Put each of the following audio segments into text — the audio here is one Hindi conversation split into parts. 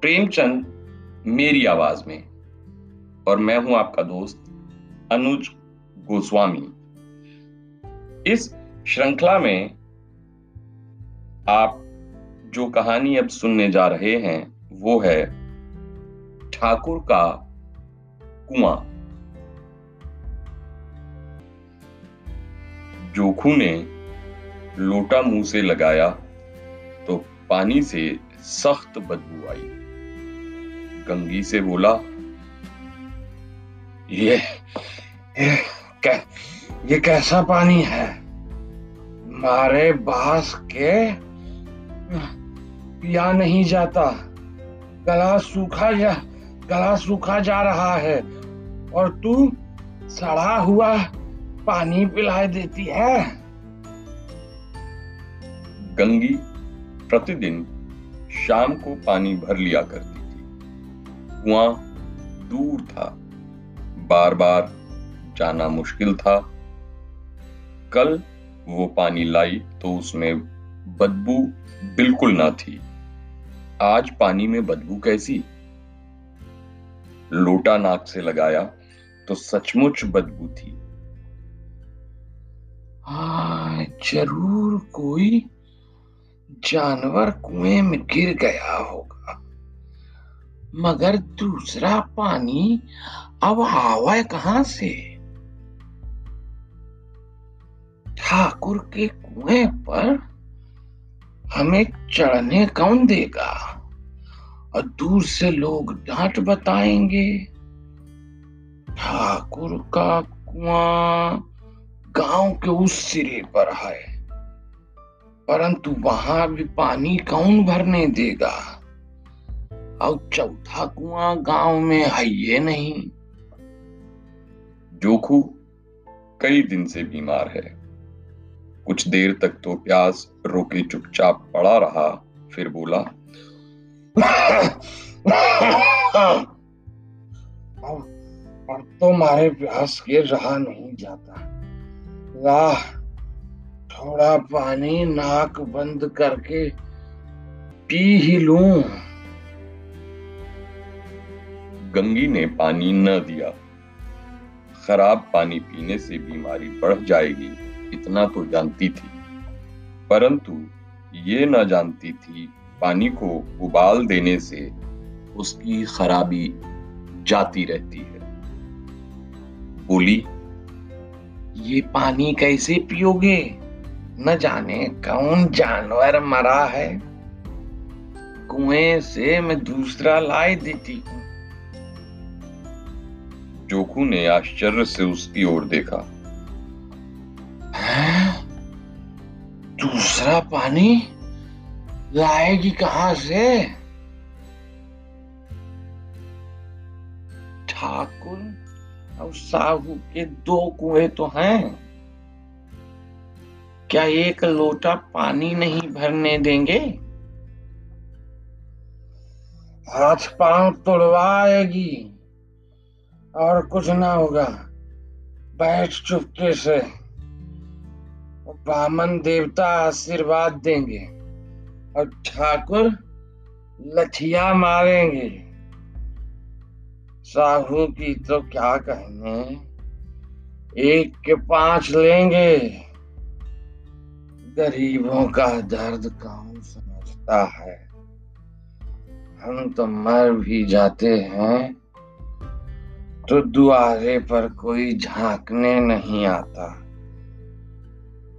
प्रेमचंद, मेरी आवाज़ में। और मैं हूँ आपका दोस्त, अनुज गोस्वामी। इस श्रृंखला में आप जो कहानी अब सुनने जा रहे हैं, वो है ठाकुर का कुआँ। जोखू ने लोटा मुँह से लगाया तो पानी से सख्त बदबू आई। गंगी से बोला ये ये, कै, ये कैसा पानी है? मारे बास के पिया नहीं जाता। गला सूखा जा गला सूखा जा रहा है और तू सड़ा हुआ पानी पिला देती है। गंगी प्रतिदिन शाम को पानी भर लिया करती। कुआँ दूर था। बार बार जाना मुश्किल था। कल वो पानी लाई तो उसमें बदबू बिल्कुल ना थी। आज पानी में बदबू कैसी? लोटा नाक से लगाया तो सचमुच बदबू थी। हाँ ज़रूर कोई जानवर कुएँ में गिर गया होगा। मगर दूसरा पानी अब आवा कहाँ से? ठाकुर के कुएँ पर हमें चढ़ने कौन देगा? और दूर से लोग डांट बताएँगे। ठाकुर का कुआँ गाँव के उस सिरे पर है, परंतु वहाँ भी पानी कौन भरने देगा? और चौथा कुआँ गाँव में है ये नहीं। जोखू कई दिन से बीमार है। कुछ देर तक तो प्यास रोके चुपचाप पड़ा रहा फिर बोला अब तो मारे प्यास के रहा नहीं जाता। वाह थोड़ा पानी नाक बंद करके पी ही लूँ। गंगी ने पानी न दिया। खराब पानी पीने से बीमारी बढ़ जाएगी, इतना तो जानती थी। परंतु ये न जानती थी पानी को उबाल देने से उसकी खराबी जाती रहती है। बोली, ये पानी कैसे पियोगे? न जाने कौन जानवर मरा है। कुएँ से मैं दूसरा लाई देती हूँ। जोखू ने आश्चर्य से उसकी ओर देखा। हैं? दूसरा पानी लाएगी कहाँ से? ठाकुर और साहू के दो कुएँ तो हैं। क्या एक लोटा पानी नहीं भरने देंगे? हाथ पाँव तोड़वाएगी। और कुछ ना होगा। बैठ चुपके से। बामन देवता आशीर्वाद देंगे और ठाकुर लठिया मारेंगे। साहू की तो क्या कहने एक के पाँच लेंगे। गरीबों का दर्द कौन समझता है? हम तो मर भी जाते हैं। तो दुआरे पर कोई झांकने नहीं आता।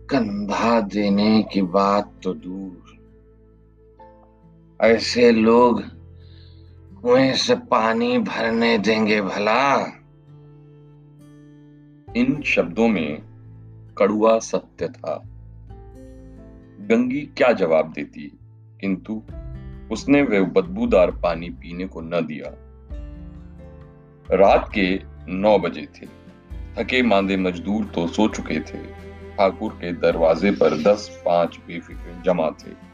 कंधा देने की बात तो दूर। ऐसे लोग कुएँ से पानी भरने देंगे भला। इन शब्दों में कड़ुआ सत्य था। गंगी क्या जवाब देती, किंतु उसने वे बदबूदार पानी पीने को न दिया। रात के नौ बजे थे। थके मांदे मजदूर तो सो चुके थे। ठाकुर के दरवाजे पर दस पाँच बेफिक्र जमा थे।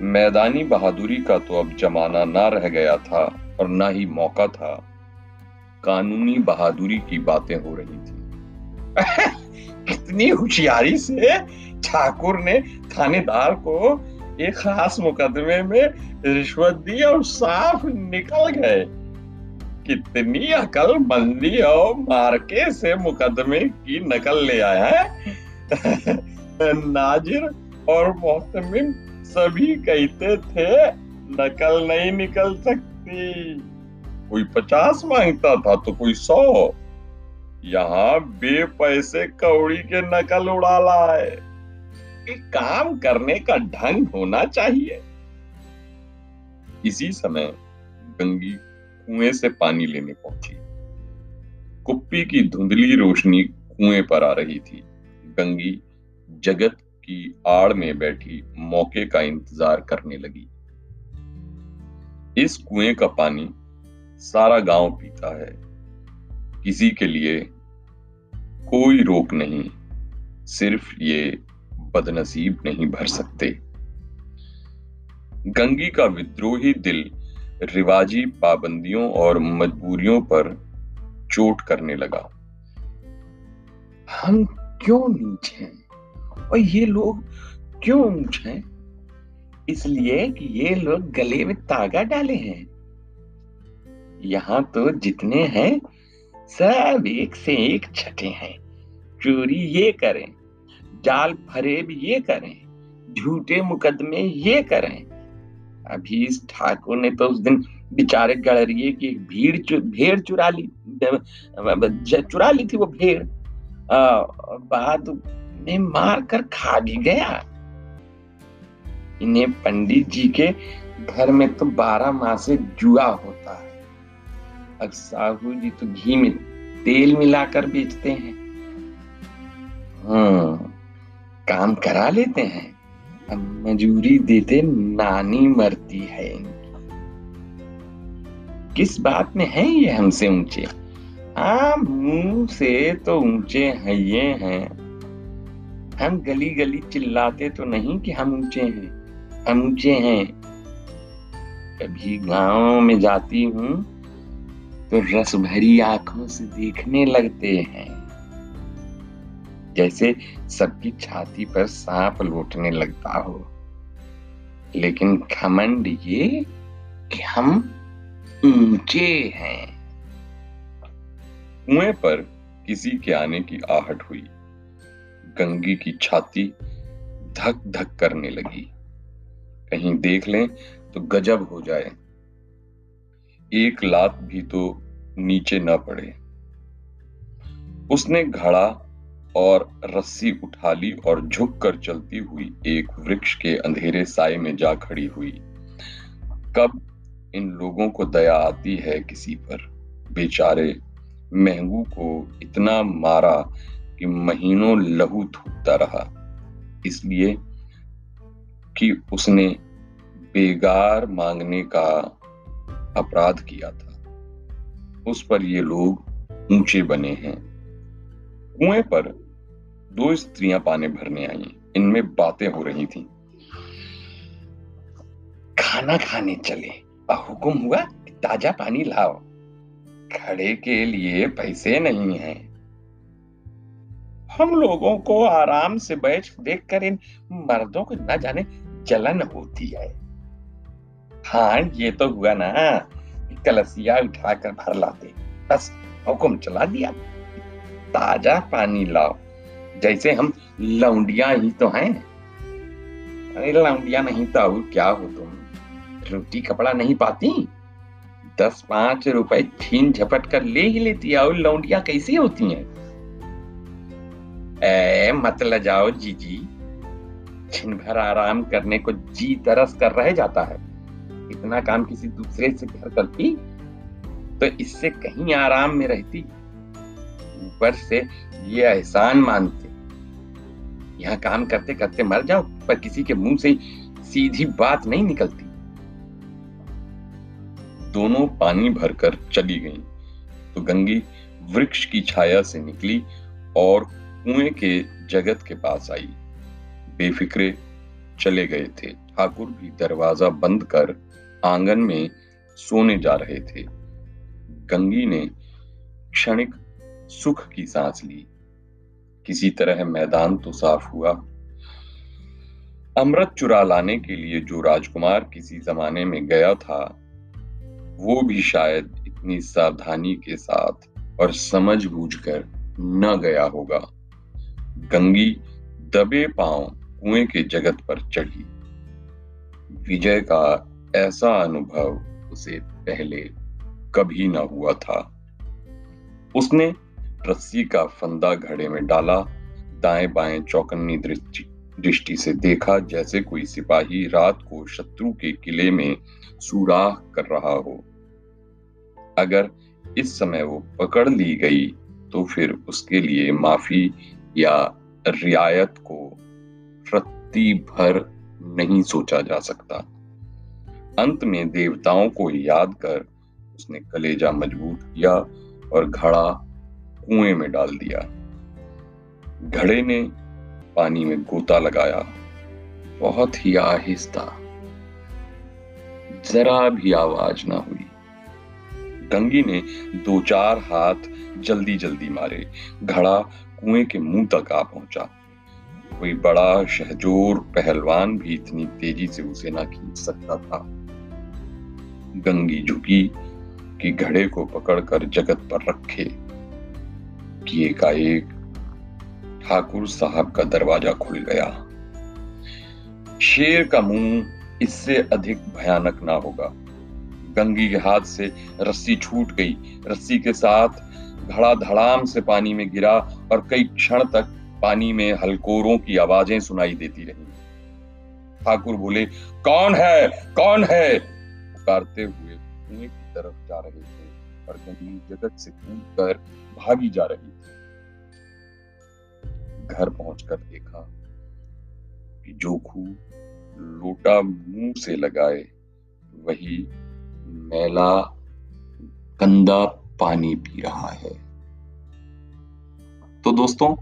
मैदानी बहादुरी का तो अब जमाना ना रह गया था और ना ही मौका था। कानूनी बहादुरी की बातें हो रही थी। कितनी होशियारी से ठाकुर ने थानेदार को एक खास मुकदमे में रिश्वत दी और साफ़ निकल गए। कितनी अकल मंदी और मार्के से मुकदमे की नकल ले आया है। नाजिर और मोहतमिम सभी कहते थे, नकल नहीं निकल सकती। कोई पचास माँगता था तो कोई सौ। यहाँ बे पैसे कौड़ी के नकल उड़ा ला है एक काम करने का ढंग होना चाहिए। इसी समय गंगी कुएँ से पानी लेने पहुँची। कुप्पी की धुंधली रोशनी कुएँ पर आ रही थी। गंगी जगत की आड़ में बैठी मौके का इंतज़ार करने लगी। इस कुएँ का पानी सारा गाँव पीता है। किसी के लिए कोई रोक नहीं, सिर्फ़ ये बदनसीब नहीं भर सकते। गंगी का विद्रोही दिल रिवाजी पाबंदियों और मजबूरियों पर चोट करने लगा। हम क्यों नीचे हैं? और ये लोग क्यों ऊँचे हैं? इसलिए कि ये लोग गले में तागा डाले हैं। यहाँ तो जितने हैं, सब एक से एक छठे हैं। चोरी ये करें, जाल फरेब ये करें, झूठे मुकदमे ये करें। अभी ठाकुर ने तो उस दिन बेचारे गड़रिए की भीड़ चु, भेड़ चुरा ली चुरा ली थी वो भेड़। बाद में मार कर खा भी गया। इन्हें पंडित जी के घर में तो बारह माह से जुआ होता है। अब साहू जी तो घी में तेल मिलाकर बेचते हैं। हम्म काम करा लेते हैं। मजूरी देते नानी मरती है। किस बात में है ये हमसे ऊँचे? हाँ मुँह से तो ऊँचे है, ये हैं। हम गली गली चिल्लाते तो नहीं कि हम ऊँचे हैं, हम ऊँचे हैं। कभी गाँव में जाती हूँ तो रस भरी आँखों से देखने लगते हैं। जैसे सबकी छाती पर सांप लौटने लगता हो। लेकिन घमंड ये कि हम ऊँचे हैं। कुएँ पर किसी के आने की आहट हुई। गंगी की छाती धक धक करने लगी। कहीं देख लें तो गजब हो जाए। एक लात भी तो नीचे न पड़े। उसने घड़ा और रस्सी उठा ली और झुक कर चलती हुई एक वृक्ष के अंधेरे साय में जा खड़ी हुई। कब इन लोगों को दया आती है किसी पर? बेचारे महंगू को इतना मारा कि महीनों लहू थूकता रहा। इसलिए कि उसने बेगार मांगने का अपराध किया था। उस पर ये लोग ऊँचे बने हैं। कुएँ पर दो स्त्रियाँ पानी भरने आई। इनमें बातें हो रही थी। खाना खाने चले। हुक्म हुआ ताज़ा पानी लाओ। खड़े के लिए पैसे नहीं हैं। हम लोगों को आराम से बैठ देखकर इन मर्दों को न जाने जलन होती है। हाँ ये तो हुआ ना। कलसिया उठाकर भर लाते। बस हुक्म चला दिया। ताज़ा पानी लाओ। जैसे हम लौंडिया ही तो हैं। अरे लौंडिया नहीं तो और क्या हो तुम? रोटी कपड़ा नहीं पाती? दस पाँच रुपए छीन झपट कर ले ही लेती है और लौंडिया कैसी होती हैं? ए, मत ल जाओ जीजी। छिन भर आराम करने को जी तरस कर रह जाता है। इतना काम किसी दूसरे से घर करती? तो इससे कहीं आराम में रहती? ऊपर से ये एहसान मानते। यहाँ काम करते करते मर जाओ पर किसी के मुँह से सीधी बात नहीं निकलती। दोनों पानी भरकर चली गईं, तो गंगी वृक्ष की छाया से निकली और कुएँ के जगत के पास आई। बेफिक्रे चले गए थे। ठाकुर भी दरवाज़ा बंद कर आँगन में सोने जा रहे थे। गंगी ने क्षणिक सुख की सांस ली। किसी तरह मैदान तो साफ़ हुआ। अमृत चुरा लाने के लिए जो राजकुमार किसी जमाने में गया था, वो भी शायद इतनी सावधानी के साथ और समझ बूझ कर न गया होगा। गंगी दबे पाँव कुएँ के जगत पर चढ़ी। विजय का ऐसा अनुभव उसे पहले कभी ना हुआ था। उसने रस्सी का फंदा घड़े में डाला, दाएँ बाएँ चौकन्नी दृष्टि से देखा जैसे कोई सिपाही रात को शत्रु के किले में सुराख कर रहा हो। अगर इस समय वो पकड़ ली गई तो फिर उसके लिए माफ़ी या रियायत को रत्ती भर नहीं सोचा जा सकता। अंत में देवताओं को याद कर उसने कलेजा मज़बूत किया और घड़ा कुएँ में डाल दिया। घड़े ने पानी में गोता लगाया। बहुत ही आहिस्ता। जरा भी आवाज़ ना हुई। गंगी ने दो चार हाथ जल्दी जल्दी मारे। घड़ा कुएँ के मुँह तक आ पहुँचा। कोई बड़ा शहजोर पहलवान भी इतनी तेज़ी से उसे ना खींच सकता था। गंगी झुकी कि घड़े को पकड़कर जगत पर रखे। कि एकाएक ठाकुर साहब का दरवाज़ा खुल गया। शेर का मुँह इससे अधिक भयानक ना होगा। गंगी के हाथ से रस्सी छूट गई। रस्सी के साथ घड़ा धड़ाम से पानी में गिरा और कई क्षण तक पानी में हलकोरों की आवाज़ें सुनाई देती रही। ठाकुर बोले, कौन है? कौन है? पुकारते हुए कुएँ की तरफ़ जा रहे थे। और गंगी जगत से कूद कर भागी जा रही थी। घर पहुंचकर देखा कि जो खू लोटा मुँह से लगाए, वही मैला गंदा पानी पी रहा है। तो दोस्तों,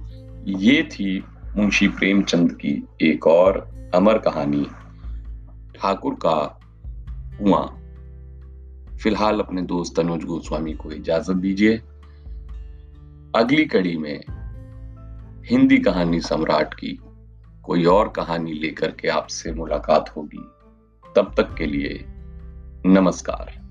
ये थी मुंशी प्रेमचंद की एक और अमर कहानी, ठाकुर का कुआँ। फ़िलहाल अपने दोस्त अनुज गोस्वामी को इजाज़त दीजिए। अगली कड़ी में हिंदी कहानी सम्राट की कोई और कहानी लेकर के आपसे मुलाकात होगी। तब तक के लिए नमस्कार।